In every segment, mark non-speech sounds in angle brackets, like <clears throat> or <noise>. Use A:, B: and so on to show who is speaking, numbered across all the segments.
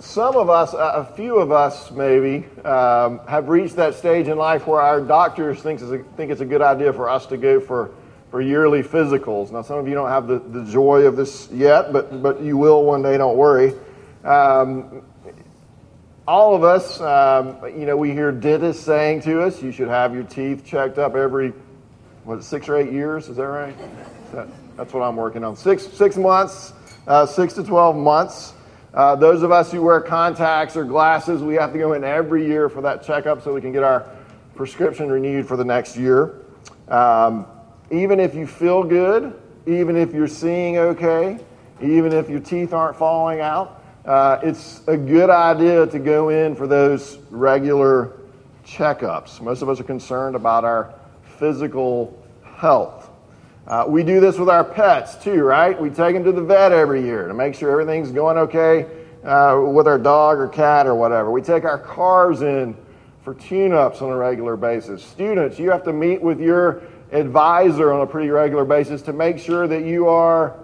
A: some of us, a few of us maybe, um, have reached that stage in life where our doctors think it's, a, think it's a good idea for us to go for, for yearly physicals. Now, some of you don't have the, the joy of this yet, but, but you will one day, don't worry. Um, all of us, um, you know, we hear dentists saying to us, you should have your teeth checked up every, what, six or eight years? Is that right? That, that's what I'm working on. Six, six months, uh, six to 12 months. Uh, those of us who wear contacts or glasses, we have to go in every year for that checkup so we can get our prescription renewed for the next year. Um, even if you feel good, even if you're seeing okay, even if your teeth aren't falling out, uh, it's a good idea to go in for those regular checkups. Most of us are concerned about our physical health. Uh, we do this with our pets too, right? We take them to the vet every year to make sure everything's going okay uh, with our dog or cat or whatever. We take our cars in for tune ups on a regular basis. Students, you have to meet with your advisor on a pretty regular basis to make sure that you are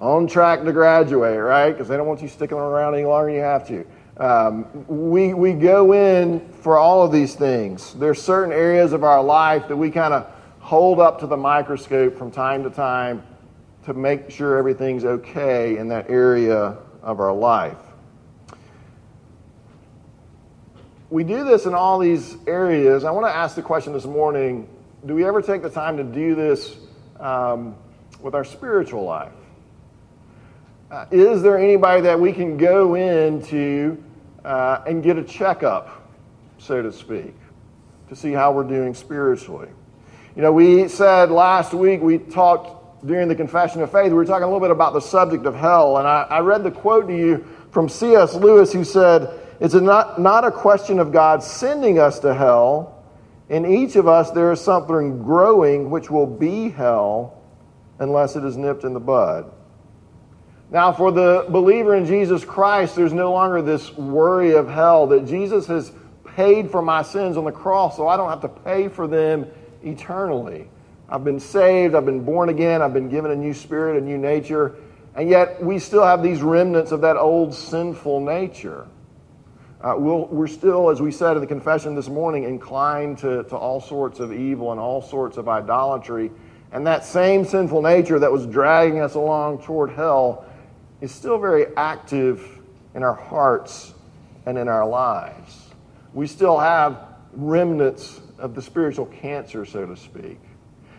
A: on track to graduate, right? Because they don't want you sticking around any longer than you have to. Um, we, we go in for all of these things. There's certain areas of our life that we kind of hold up to the microscope from time to time to make sure everything's okay in that area of our life. We do this in all these areas. I want to ask the question this morning do we ever take the time to do this um, with our spiritual life? Uh, is there anybody that we can go into uh, and get a checkup, so to speak, to see how we're doing spiritually? You know, we said last week, we talked during the confession of faith, we were talking a little bit about the subject of hell. And I, I read the quote to you from C.S. Lewis, who said, It's not, not a question of God sending us to hell. In each of us, there is something growing which will be hell unless it is nipped in the bud. Now, for the believer in Jesus Christ, there's no longer this worry of hell that Jesus has paid for my sins on the cross, so I don't have to pay for them eternally. I've been saved, I've been born again, I've been given a new spirit, a new nature, and yet we still have these remnants of that old sinful nature. Uh, we we are still, as we said in the confession this morning, inclined to, to all sorts of evil and all sorts of idolatry. And that same sinful nature that was dragging us along toward hell is still very active in our hearts and in our lives. We still have remnants of the spiritual cancer, so to speak.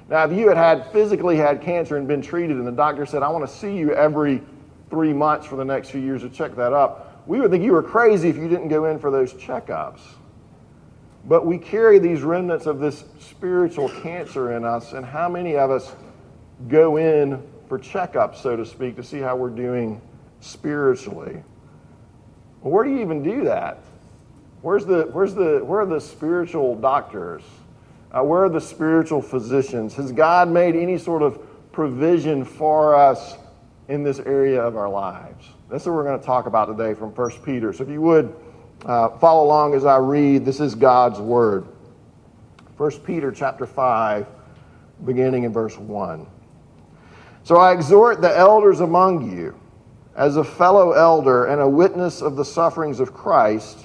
A: Now, if you had had physically had cancer and been treated, and the doctor said, I want to see you every three months for the next few years to check that up, we would think you were crazy if you didn't go in for those checkups. But we carry these remnants of this spiritual cancer in us, and how many of us go in for checkups, so to speak, to see how we're doing spiritually? Where do you even do that? Where's the, where's the, where are the spiritual doctors? Uh, where are the spiritual physicians? Has God made any sort of provision for us in this area of our lives? That's what we're going to talk about today from 1 Peter. So if you would uh, follow along as I read, this is God's word. 1 Peter chapter 5, beginning in verse 1. So I exhort the elders among you, as a fellow elder and a witness of the sufferings of Christ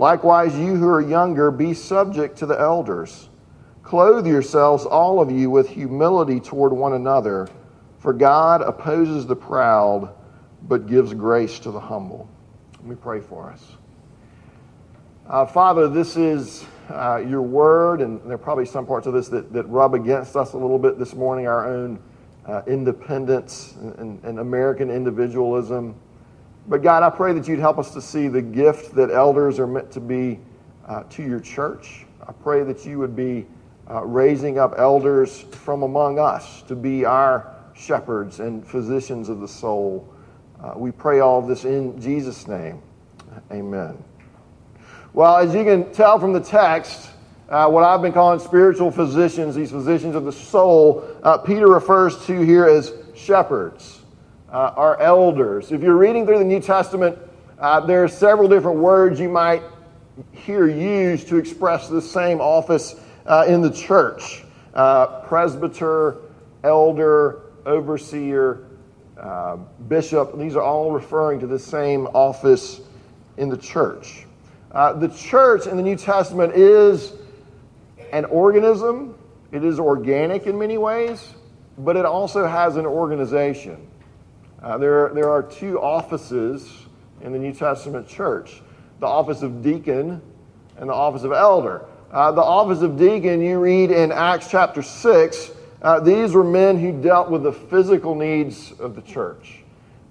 A: Likewise, you who are younger, be subject to the elders. Clothe yourselves, all of you, with humility toward one another, for God opposes the proud, but gives grace to the humble. Let me pray for us. Uh, Father, this is uh, your word, and there are probably some parts of this that, that rub against us a little bit this morning, our own uh, independence and, and American individualism. But God, I pray that you'd help us to see the gift that elders are meant to be uh, to your church. I pray that you would be uh, raising up elders from among us to be our shepherds and physicians of the soul. Uh, we pray all this in Jesus' name. Amen. Well, as you can tell from the text, uh, what I've been calling spiritual physicians, these physicians of the soul, uh, Peter refers to here as shepherds, uh, our elders. If you're reading through the New Testament, uh, there are several different words you might hear used to express the same office uh, in the church uh, presbyter, elder, overseer, bishop. These are all referring to the same office in the church. the church in the New Testament is an organism. It is organic in many ways, but it also has an organization. Uh, there, there are two offices in the New Testament church the office of deacon and the office of elder. Uh, the office of deacon, you read in Acts chapter 6, uh, these were men who dealt with the physical needs of the church.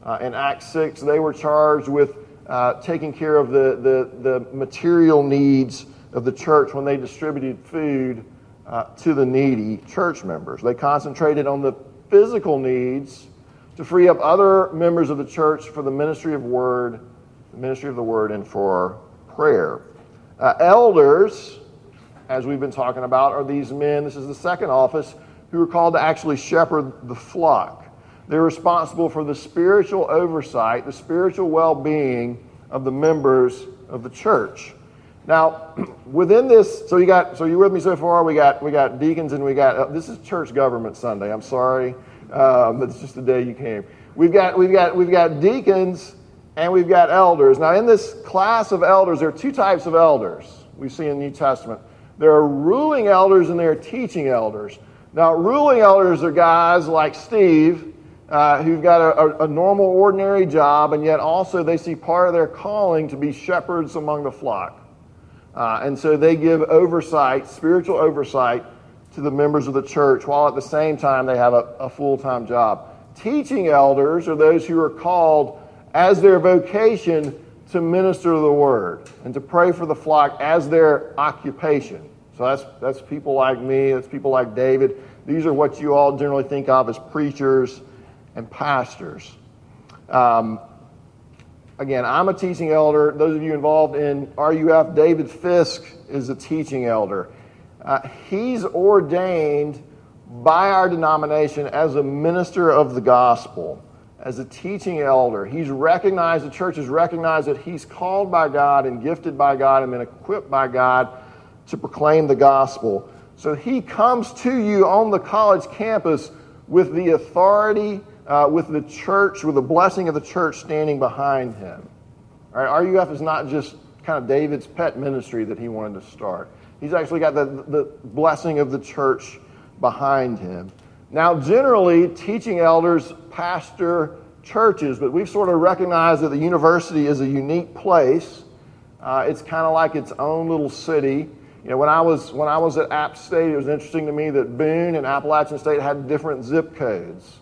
A: Uh, in Acts 6, they were charged with uh, taking care of the, the, the material needs of the church when they distributed food uh, to the needy church members. They concentrated on the physical needs to free up other members of the church for the ministry of word, the ministry of the word, and for prayer. Uh, elders, as we've been talking about, are these men. This is the second office who are called to actually shepherd the flock. They're responsible for the spiritual oversight, the spiritual well being of the members of the church. Now, <clears throat> within this, so you got, so you with me so far? We got, we got deacons and we got. Uh, this is church government Sunday. I'm sorry, um, it's just the day you came. We've got, we've got, we've got deacons and we've got elders. Now, in this class of elders, there are two types of elders we see in the New Testament. There are ruling elders and there are teaching elders. Now, ruling elders are guys like Steve uh, who've got a, a, normal, ordinary job, and yet also they see part of their calling to be shepherds among the flock. Uh, and so they give oversight, spiritual oversight, to the members of the church while at the same time they have a, a full time job. Teaching elders are those who are called as their vocation to minister the word and to pray for the flock as their occupation. So that's, that's people like me, that's people like David. These are what you all generally think of as preachers and pastors. Um, again, I'm a teaching elder. Those of you involved in RUF, David Fisk is a teaching elder. Uh, he's ordained by our denomination as a minister of the gospel, as a teaching elder. He's recognized, the church has recognized that he's called by God and gifted by God and been equipped by God to proclaim the gospel. So he comes to you on the college campus with the authority uh, with the church, with the blessing of the church standing behind him. All right, RUF is not just kind of David's pet ministry that he wanted to start. He's actually got the, the blessing of the church behind him. Now, generally, teaching elders pastor churches, but we've sort of recognized that the university is a unique place. Uh, it's kind of like its own little city. You know, when I was when I was at App State, it was interesting to me that Boone and Appalachian State had different zip codes.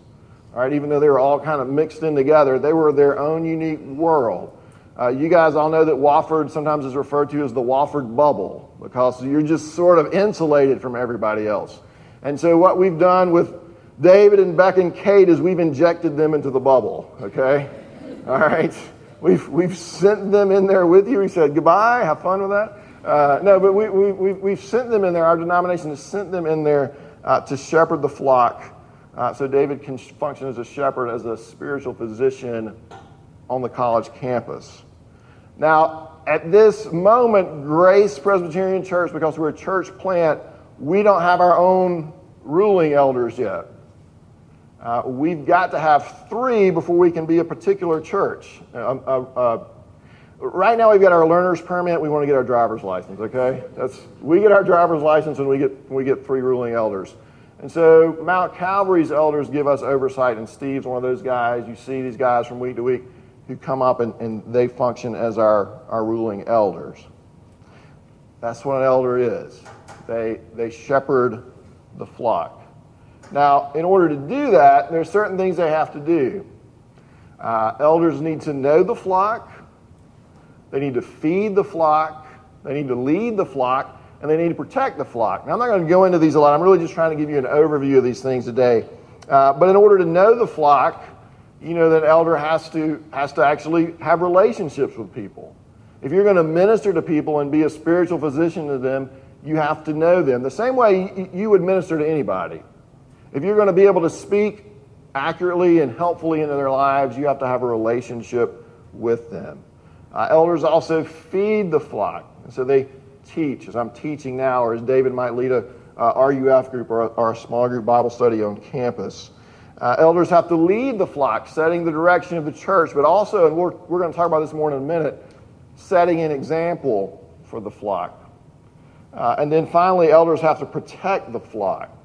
A: All right, even though they were all kind of mixed in together, they were their own unique world. Uh, you guys all know that Wofford sometimes is referred to as the Wofford bubble because you're just sort of insulated from everybody else. And so, what we've done with David and Beck and Kate is we've injected them into the bubble, okay? <laughs> All right? We've, we've sent them in there with you. We said goodbye, have fun with that. Uh, no, but we, we, we, we've sent them in there. Our denomination has sent them in there uh, to shepherd the flock uh, so David can function as a shepherd, as a spiritual physician on the college campus. Now, at this moment, Grace Presbyterian Church, because we're a church plant, we don't have our own ruling elders yet. Uh, we've got to have three before we can be a particular church. Uh, uh, uh right now, we've got our learner's permit. We want to get our driver's license. Okay, that's we get our driver's license and we get we get three ruling elders. And so Mount Calvary's elders give us oversight, and Steve's one of those guys. You see these guys from week to week who come up and, and they function as our, our ruling elders. That's what an elder is. They, they shepherd the flock. Now, in order to do that, there's certain things they have to do. Uh, elders need to know the flock, they need to feed the flock, they need to lead the flock, and they need to protect the flock. Now, I'm not going to go into these a lot. I'm really just trying to give you an overview of these things today. Uh, but in order to know the flock, you know that elder has to has to actually have relationships with people. If you're going to minister to people and be a spiritual physician to them, you have to know them. The same way you would minister to anybody. If you're going to be able to speak accurately and helpfully into their lives, you have to have a relationship with them. Uh, elders also feed the flock. And so they teach, as I'm teaching now, or as David might lead a uh, RUF group or a, or a, small group Bible study on campus. Uh, elders have to lead the flock, setting the direction of the church, but also, and we're, we're going to talk about this more in a minute, setting an example for the flock. Uh, and then finally, elders have to protect the flock.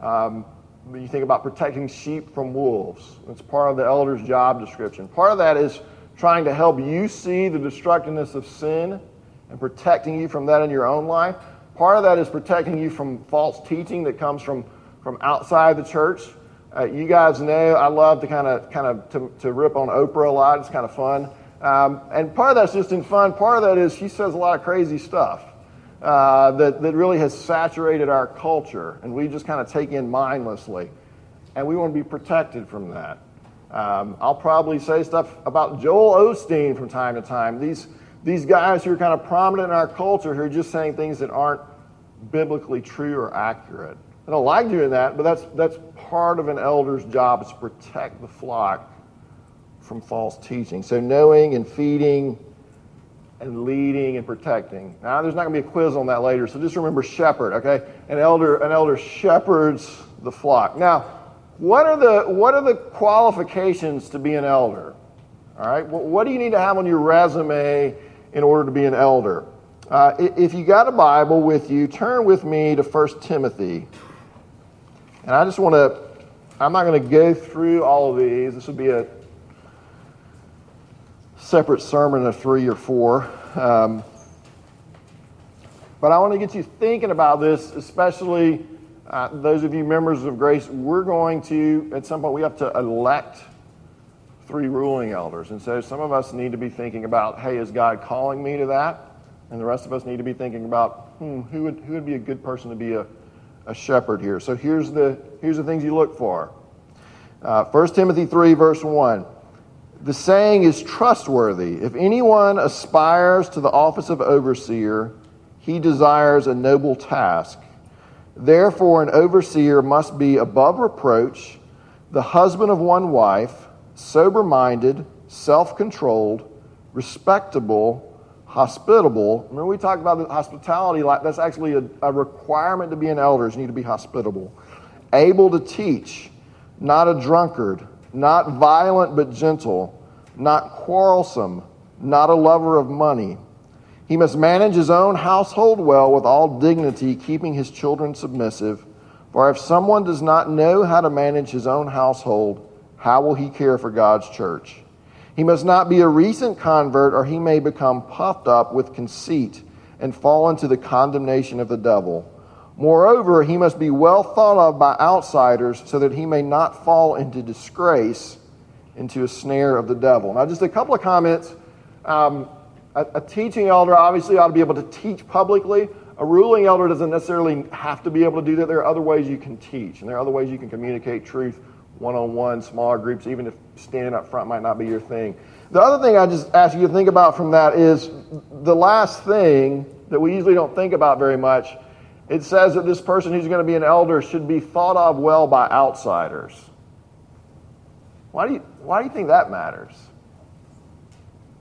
A: Um, you think about protecting sheep from wolves. It's part of the elder's job description. Part of that is trying to help you see the destructiveness of sin and protecting you from that in your own life. Part of that is protecting you from false teaching that comes from, from outside the church. Uh, you guys know I love to kind of kind of to, to rip on Oprah a lot. It's kind of fun. Um, and part of that's just in fun. Part of that is she says a lot of crazy stuff uh, that, that really has saturated our culture, and we just kind of take in mindlessly. And we want to be protected from that. Um, I'll probably say stuff about Joel Osteen from time to time. These, these guys who are kind of prominent in our culture who are just saying things that aren't biblically true or accurate. I don't like doing that, but that's, that's part of an elder's job is to protect the flock from false teaching. So knowing and feeding and leading and protecting. Now, there's not going to be a quiz on that later, so just remember shepherd, okay? An elder, an elder shepherds the flock. Now, what are the, what are the qualifications to be an elder? All right, well, what do you need to have on your resume in order to be an elder? Uh, if you got a Bible with you, turn with me to 1 Timothy. And I just want to, I'm not going to go through all of these. This would be a separate sermon of three or four. Um, but I want to get you thinking about this, especially uh, those of you members of Grace. We're going to, at some point, we have to elect three ruling elders. And so some of us need to be thinking about, hey, is God calling me to that? And the rest of us need to be thinking about, hmm, who would, who would be a good person to be a, a shepherd here? So here's the, here's the things you look for. Uh, 1 Timothy 3, verse 1. The saying is trustworthy. If anyone aspires to the office of overseer, he desires a noble task. Therefore, an overseer must be above reproach, the husband of one wife, sober minded, self controlled, respectable, hospitable. Remember, we talked about hospitality, like that's actually a, a requirement to be an elder, you need to be hospitable. Able to teach, not a drunkard not violent but gentle, not quarrelsome, not a lover of money. He must manage his own household well with all dignity, keeping his children submissive. For if someone does not know how to manage his own household, how will he care for God's church? He must not be a recent convert, or he may become puffed up with conceit and fall into the condemnation of the devil. Moreover, he must be well thought of by outsiders so that he may not fall into disgrace, into a snare of the devil. Now, just a couple of comments. Um, a, a teaching elder obviously ought to be able to teach publicly. A ruling elder doesn't necessarily have to be able to do that. There are other ways you can teach, and there are other ways you can communicate truth one on one, smaller groups, even if standing up front might not be your thing. The other thing I just ask you to think about from that is the last thing that we usually don't think about very much it says that this person who's going to be an elder should be thought of well by outsiders. Why do you, why do you think that matters?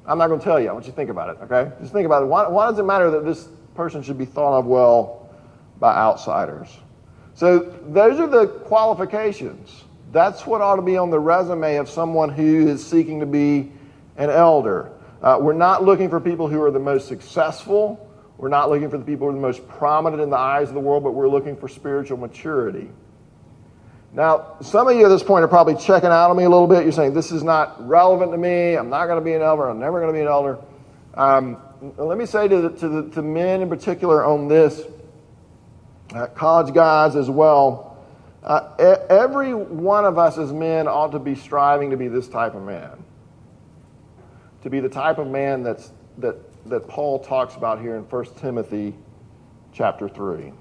A: I'm not going to tell you. I want you to think about it, okay? Just think about it. Why, why does it matter that this person should be thought of well by outsiders? So, those are the qualifications. That's what ought to be on the resume of someone who is seeking to be an elder. Uh, we're not looking for people who are the most successful we're not looking for the people who are the most prominent in the eyes of the world, but we're looking for spiritual maturity. Now, some of you at this point are probably checking out on me a little bit. You're saying, this is not relevant to me. I'm not going to be an elder. I'm never going to be an elder. Um, let me say to, the, to, the, to men in particular on this, uh, college guys as well, uh, every one of us as men ought to be striving to be this type of man. To be the type of man that's, that that Paul talks about here in 1 Timothy chapter 3. I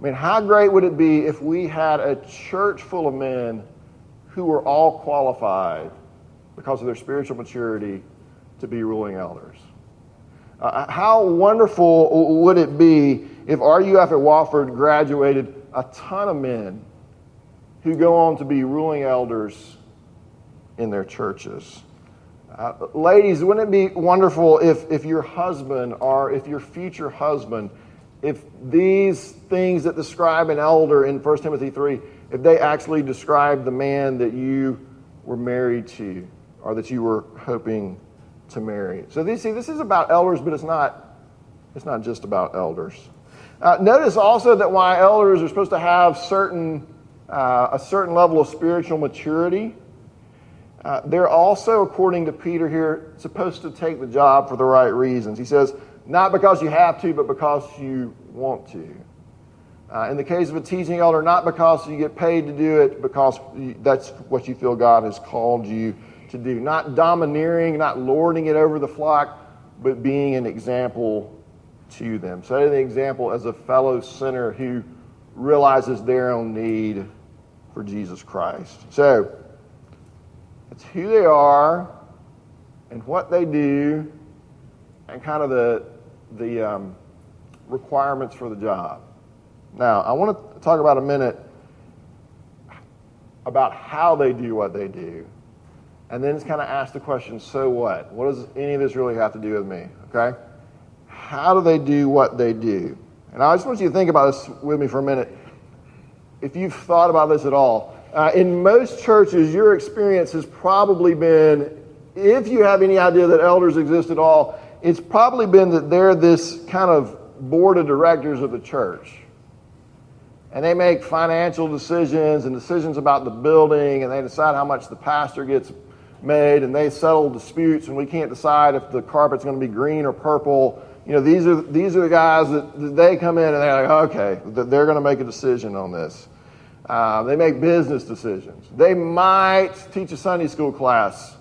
A: mean, how great would it be if we had a church full of men who were all qualified because of their spiritual maturity to be ruling elders? Uh, how wonderful would it be if RUF at Wofford graduated a ton of men who go on to be ruling elders in their churches? Uh, ladies, wouldn't it be wonderful if, if your husband or if your future husband, if these things that describe an elder in 1 Timothy 3, if they actually describe the man that you were married to or that you were hoping to marry. So these, see, this is about elders, but it's not, it's not just about elders. Uh, notice also that why elders are supposed to have certain, uh, a certain level of spiritual maturity. Uh, they're also, according to Peter here, supposed to take the job for the right reasons. He says, not because you have to, but because you want to. Uh, in the case of a teaching elder, not because you get paid to do it, because that's what you feel God has called you to do. Not domineering, not lording it over the flock, but being an example to them. Setting the example as a fellow sinner who realizes their own need for Jesus Christ. So, it's who they are and what they do and kind of the, the um, requirements for the job. Now, I want to talk about a minute about how they do what they do and then it's kind of ask the question, so what? What does any of this really have to do with me? Okay? How do they do what they do? And I just want you to think about this with me for a minute. If you've thought about this at all, uh, in most churches, your experience has probably been, if you have any idea that elders exist at all, it's probably been that they're this kind of board of directors of the church. And they make financial decisions and decisions about the building, and they decide how much the pastor gets made and they settle disputes and we can't decide if the carpet's going to be green or purple. You know, these are, these are the guys that, that they come in and they're like, okay, they're going to make a decision on this. Uh, they make business decisions. They might teach a Sunday school class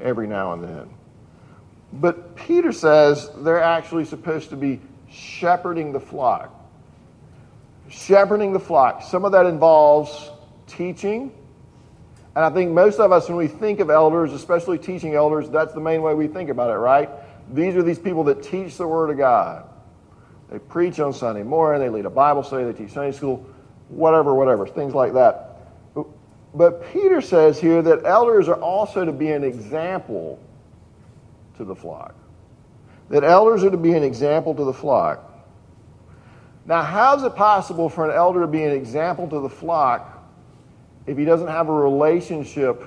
A: every now and then. But Peter says they're actually supposed to be shepherding the flock. Shepherding the flock. Some of that involves teaching, and I think most of us, when we think of elders, especially teaching elders, that's the main way we think about it, right? These are these people that teach the Word of God. They preach on Sunday morning, they lead a Bible study, they teach Sunday school, whatever, whatever, things like that. But Peter says here that elders are also to be an example to the flock. That elders are to be an example to the flock. Now, how is it possible for an elder to be an example to the flock if he doesn't have a relationship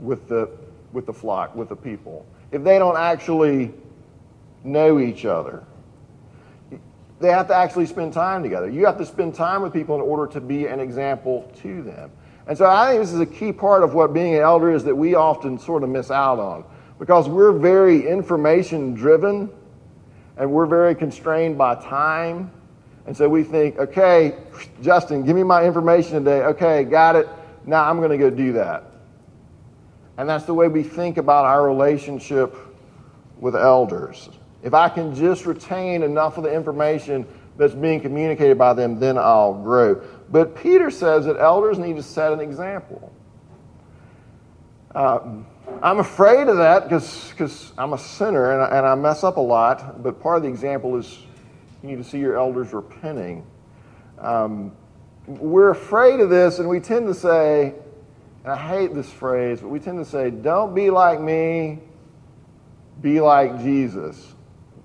A: with the, with the flock, with the people, if they don't actually know each other, they have to actually spend time together. You have to spend time with people in order to be an example to them. And so I think this is a key part of what being an elder is that we often sort of miss out on because we're very information driven and we're very constrained by time and so we think, okay, Justin, give me my information today. Okay, got it. Now I'm going to go do that. And that's the way we think about our relationship with elders. If I can just retain enough of the information that's being communicated by them, then I'll grow. But Peter says that elders need to set an example. Uh, I'm afraid of that because I'm a sinner and I, and I mess up a lot, but part of the example is you need to see your elders repenting. Um, we're afraid of this, and we tend to say, and I hate this phrase, but we tend to say, don't be like me, be like Jesus.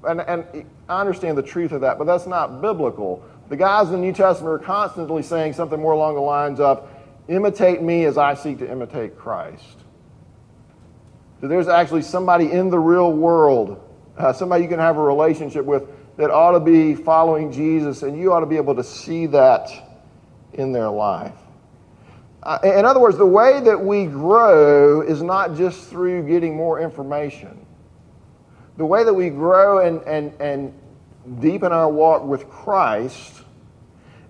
A: And, and I understand the truth of that, but that's not biblical. The guys in the New Testament are constantly saying something more along the lines of, imitate me as I seek to imitate Christ. So there's actually somebody in the real world, uh, somebody you can have a relationship with that ought to be following Jesus, and you ought to be able to see that in their life. Uh, in other words, the way that we grow is not just through getting more information. The way that we grow and, and, and deepen our walk with Christ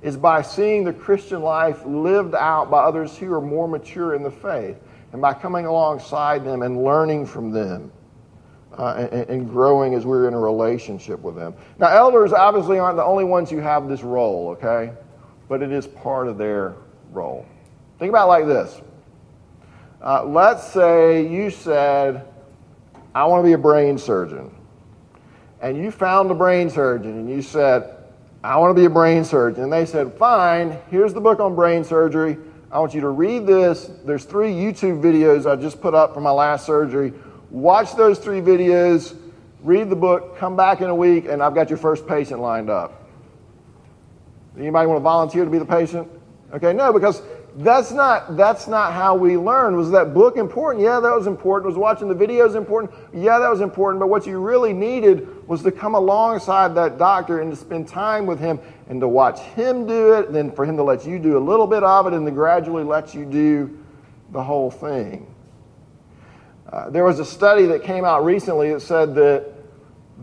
A: is by seeing the Christian life lived out by others who are more mature in the faith and by coming alongside them and learning from them uh, and, and, growing as we're in a relationship with them. Now, elders obviously aren't the only ones who have this role, okay? But it is part of their role. Think about like this. Uh, let's say you said, I want to be a brain surgeon. and you found a brain surgeon and you said, I want to be a brain surgeon. And they said, Fine, here's the book on brain surgery. I want you to read this. There's three YouTube videos I just put up for my last surgery. Watch those three videos, read the book, come back in a week, and I've got your first patient lined up. Anybody want to volunteer to be the patient? Okay, no, because that's not that's not how we learn. Was that book important? Yeah, that was important. Was watching the videos important? Yeah, that was important. But what you really needed was to come alongside that doctor and to spend time with him and to watch him do it, and then for him to let you do a little bit of it, and then gradually let you do the whole thing. Uh, there was a study that came out recently that said that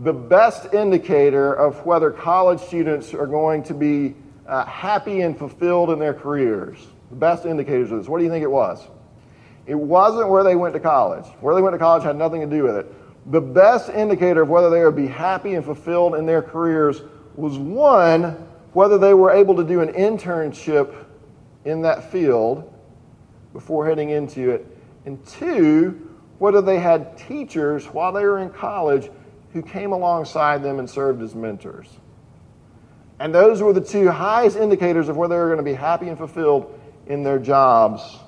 A: the best indicator of whether college students are going to be uh, happy and fulfilled in their careers the best indicators of this. What do you think it was? It wasn't where they went to college. Where they went to college had nothing to do with it. The best indicator of whether they would be happy and fulfilled in their careers was one, whether they were able to do an internship in that field before heading into it, and two, whether they had teachers while they were in college who came alongside them and served as mentors. And those were the two highest indicators of whether they were going to be happy and fulfilled in their jobs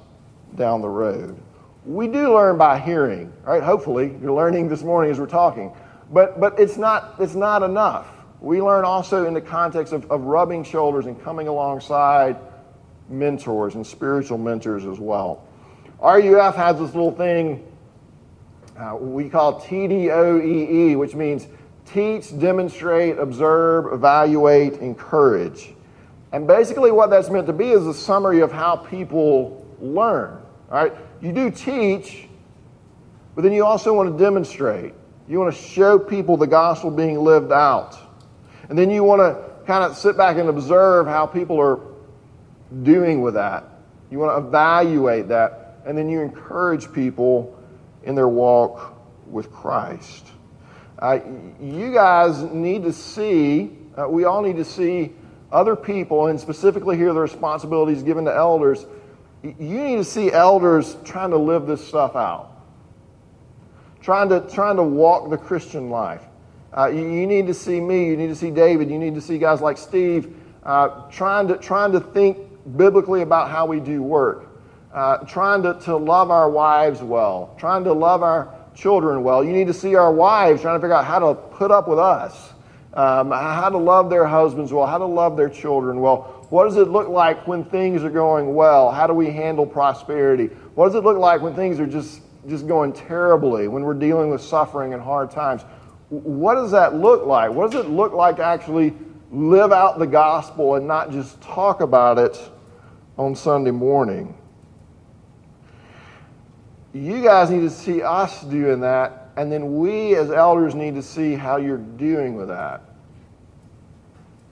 A: down the road. We do learn by hearing, right? Hopefully, you're learning this morning as we're talking. But, but it's, not, it's not enough. We learn also in the context of, of rubbing shoulders and coming alongside mentors and spiritual mentors as well. RUF has this little thing uh, we call TDOEE, which means teach, demonstrate, observe, evaluate, encourage. And basically, what that's meant to be is a summary of how people learn. All right? You do teach, but then you also want to demonstrate. You want to show people the gospel being lived out. And then you want to kind of sit back and observe how people are doing with that. You want to evaluate that. And then you encourage people in their walk with Christ. Uh, you guys need to see, uh, we all need to see other people, and specifically here the responsibilities given to elders, you need to see elders trying to live this stuff out, trying to, trying to walk the Christian life. Uh, you, you, need to see me, you need to see David, you need to see guys like Steve uh, trying, to, trying to think biblically about how we do work, uh, trying to, to love our wives well, trying to love our children well. You need to see our wives trying to figure out how to put up with us um, how to love their husbands well, how to love their children well. What does it look like when things are going well? How do we handle prosperity? What does it look like when things are just, just going terribly, when we're dealing with suffering and hard times? What does that look like? What does it look like to actually live out the gospel and not just talk about it on Sunday morning? You guys need to see us doing that and then we as elders need to see how you're doing with that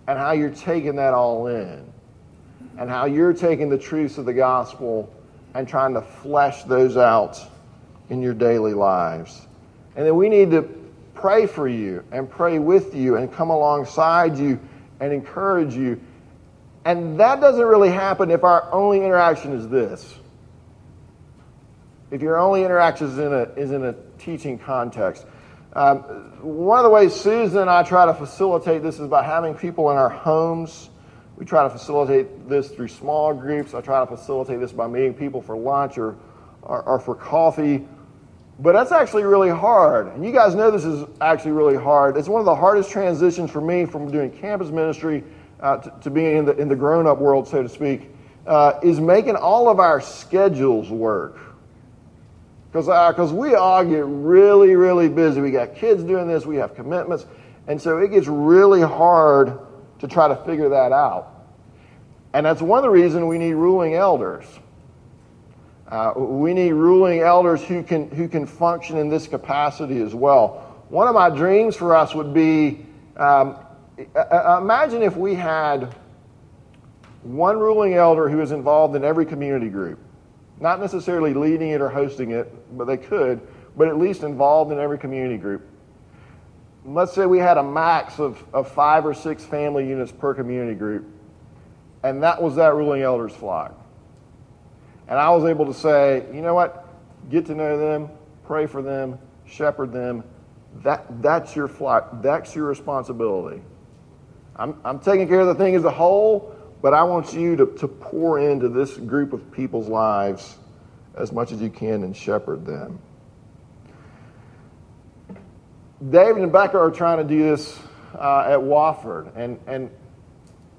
A: and how you're taking that all in and how you're taking the truths of the gospel and trying to flesh those out in your daily lives. And then we need to pray for you and pray with you and come alongside you and encourage you. And that doesn't really happen if our only interaction is this. If your only interaction is in a, is in a teaching context. Um, one of the ways Susan and I try to facilitate this is by having people in our homes. We try to facilitate this through small groups. I try to facilitate this by meeting people for lunch or, or, or for coffee. But that's actually really hard. And you guys know this is actually really hard. It's one of the hardest transitions for me from doing campus ministry uh, to, to, being in the, in the grown up world, so to speak, uh, is making all of our schedules work. Because uh, we all get really, really busy. We got kids doing this, we have commitments. And so it gets really hard to try to figure that out. And that's one of the reasons we need ruling elders. Uh, we need ruling elders who can, who can function in this capacity as well. One of my dreams for us would be um, imagine if we had one ruling elder who is involved in every community group. Not necessarily leading it or hosting it, but they could, but at least involved in every community group. Let's say we had a max of, of five or six family units per community group, and that was that ruling elders flock. And I was able to say, you know what? Get to know them, pray for them, shepherd them. that, that's your flock, That's your responsibility. I'm, I'm taking care of the thing as a whole, but I want you to, to pour into this group of people's lives as much as you can and shepherd them. David and Becca are trying to do this uh, at Wofford. And, and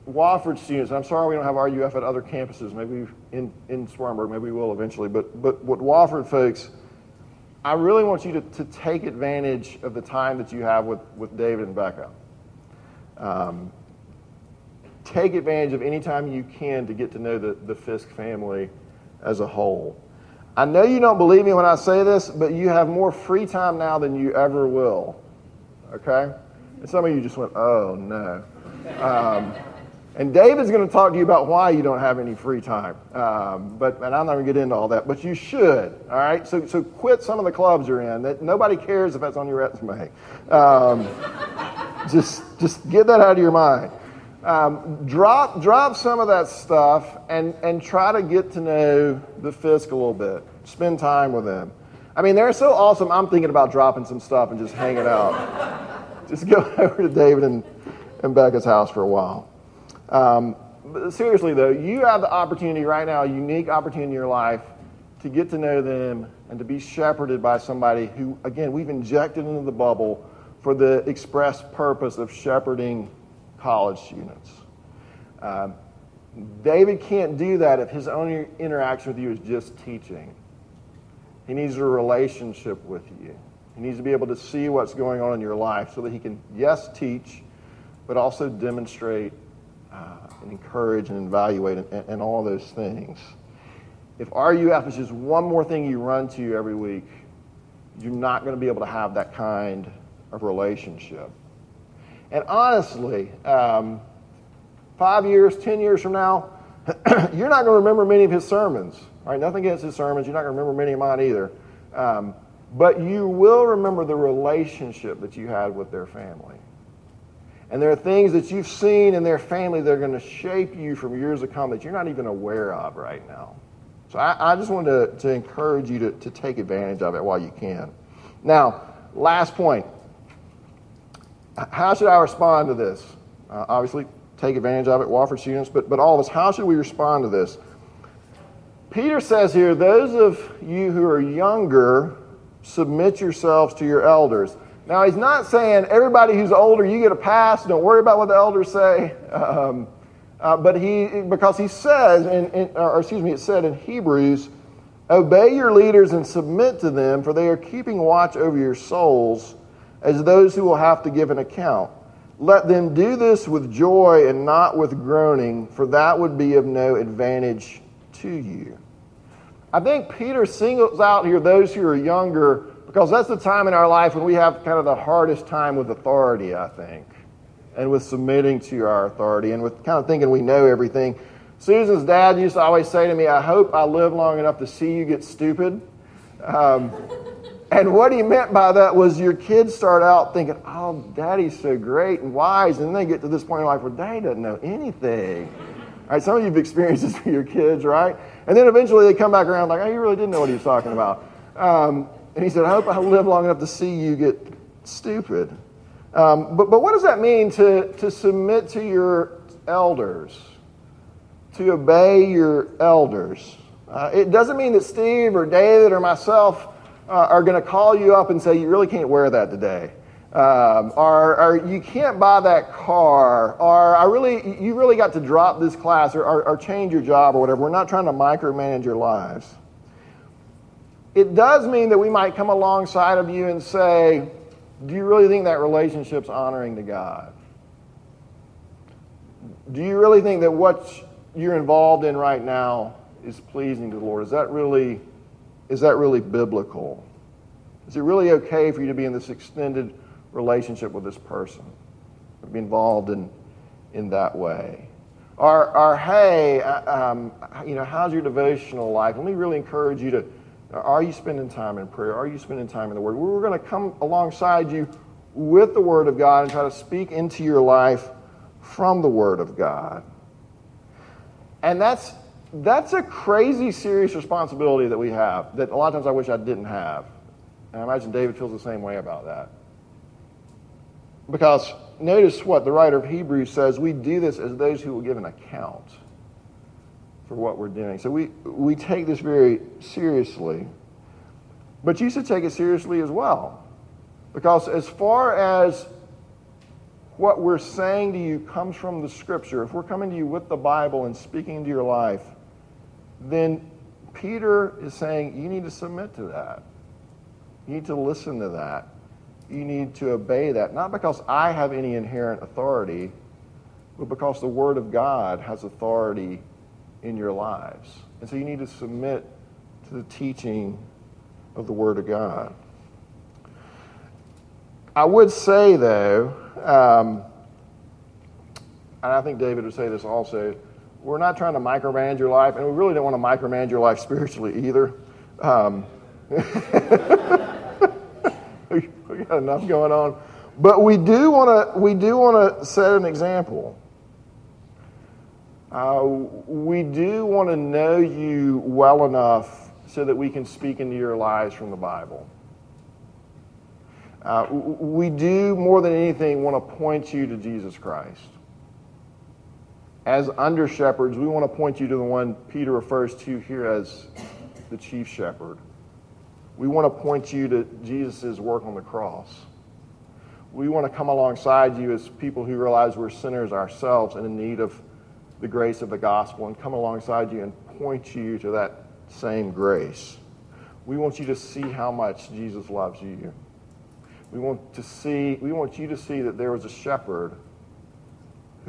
A: Wofford students, I'm sorry we don't have RUF at other campuses, maybe in, in Spartanburg, maybe we will eventually, but, but what Wofford folks, I really want you to, to take advantage of the time that you have with, with David and Becca. Um, take advantage of any time you can to get to know the, the Fisk family as a whole. I know you don't believe me when I say this, but you have more free time now than you ever will. Okay? And some of you just went, oh no. Um, and David's going to talk to you about why you don't have any free time. Um, but and I'm not going to get into all that, but you should. All right. So so quit some of the clubs you're in. That nobody cares if that's on your resume. Um, just just get that out of your mind. Um, drop drop some of that stuff and and try to get to know the Fisk a little bit. Spend time with them. I mean, they're so awesome. I'm thinking about dropping some stuff and just hanging out. <laughs> just go <laughs> over to David and, and Becca's house for a while. Um, seriously, though, you have the opportunity right now, a unique opportunity in your life, to get to know them and to be shepherded by somebody who, again, we've injected into the bubble for the express purpose of shepherding college students. Um, David can't do that if his only interaction with you is just teaching. He needs a relationship with you. He needs to be able to see what's going on in your life so that he can, yes, teach, but also demonstrate uh, and encourage and evaluate and, and all those things. If RUF is just one more thing you run to every week, you're not going to be able to have that kind of relationship. And honestly, um, five years, ten years from now, <clears throat> you're not going to remember many of his sermons. All right, nothing against his sermons. You're not going to remember many of mine either. Um, but you will remember the relationship that you had with their family. And there are things that you've seen in their family that are going to shape you from years to come that you're not even aware of right now. So I, I just wanted to, to encourage you to, to take advantage of it while you can. Now, last point. How should I respond to this? Uh, obviously, take advantage of it, Wofford students, but, but all of us, how should we respond to this? Peter says here, those of you who are younger, submit yourselves to your elders. Now, he's not saying everybody who's older, you get a pass, don't worry about what the elders say. <laughs> Um, uh, but he, because he says, in, in, or excuse me, it said in Hebrews, obey your leaders and submit to them, for they are keeping watch over your souls as those who will have to give an account. Let them do this with joy and not with groaning, for that would be of no advantage to you. I think Peter singles out here those who are younger because that's the time in our life when we have kind of the hardest time with authority, I think, and with submitting to our authority and with kind of thinking we know everything. Susan's dad used to always say to me, I hope I live long enough to see you get stupid. Um, and what he meant by that was your kids start out thinking, oh, daddy's so great and wise. And then they get to this point in life where daddy doesn't know anything. All right, some of you have experienced this <laughs> with your kids, right? And then eventually they come back around like, oh, you really didn't know what he was talking about. Um, and he said, I hope I live long enough to see you get stupid. Um, but, but what does that mean to, to submit to your elders, to obey your elders? Uh, it doesn't mean that Steve or David or myself uh, are going to call you up and say, You really can't wear that today. Um, or, or, you can't buy that car, or I really, you really got to drop this class or, or, or change your job or whatever. We're not trying to micromanage your lives. It does mean that we might come alongside of you and say, Do you really think that relationship's honoring to God? Do you really think that what you're involved in right now is pleasing to the Lord? Is that really, is that really biblical? Is it really okay for you to be in this extended relationship with this person? Be involved in, in that way? Or, or hey, uh, um, you know, how's your devotional life? Let me really encourage you to are you spending time in prayer? Are you spending time in the Word? We're going to come alongside you with the Word of God and try to speak into your life from the Word of God. And that's, that's a crazy serious responsibility that we have that a lot of times I wish I didn't have. And I imagine David feels the same way about that. Because notice what the writer of Hebrews says we do this as those who will give an account for what we're doing. So we, we take this very seriously. But you should take it seriously as well. Because as far as what we're saying to you comes from the scripture, if we're coming to you with the Bible and speaking into your life, then Peter is saying you need to submit to that. You need to listen to that. You need to obey that. Not because I have any inherent authority, but because the Word of God has authority in your lives. And so you need to submit to the teaching of the Word of God. I would say, though, um, and I think David would say this also, we're not trying to micromanage your life, and we really don't want to micromanage your life spiritually either. Um, <laughs> we got enough going on, but we do want to we do want to set an example. Uh, we do want to know you well enough so that we can speak into your lives from the Bible. Uh, we do more than anything want to point you to Jesus Christ. As under shepherds, we want to point you to the one Peter refers to here as the chief shepherd. We want to point you to Jesus' work on the cross. We want to come alongside you as people who realize we're sinners ourselves and in need of the grace of the gospel and come alongside you and point you to that same grace. We want you to see how much Jesus loves you. We want to see we want you to see that there was a shepherd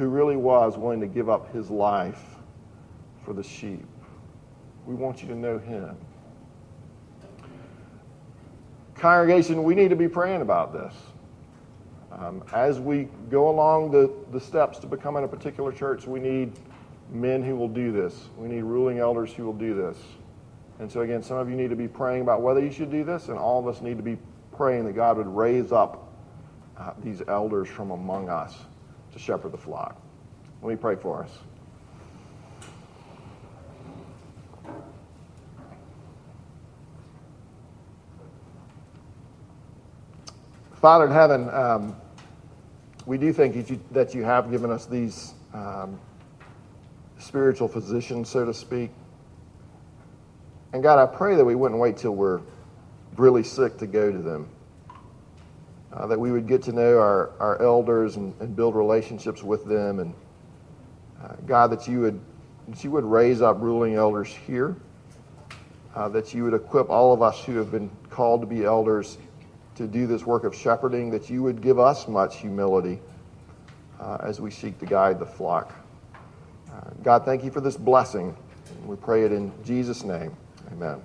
A: who really was willing to give up his life for the sheep. We want you to know him. Congregation, we need to be praying about this. Um, as we go along the, the steps to becoming a particular church, we need men who will do this. We need ruling elders who will do this. And so, again, some of you need to be praying about whether you should do this, and all of us need to be praying that God would raise up uh, these elders from among us to shepherd the flock. Let me pray for us. Father in heaven, um, we do thank you that you have given us these um, spiritual physicians, so to speak. And God, I pray that we wouldn't wait till we're really sick to go to them. Uh, that we would get to know our, our elders and, and build relationships with them. And uh, God, that you would that you would raise up ruling elders here. Uh, that you would equip all of us who have been called to be elders to do this work of shepherding. That you would give us much humility uh, as we seek to guide the flock. Uh, God, thank you for this blessing. We pray it in Jesus' name. Amen.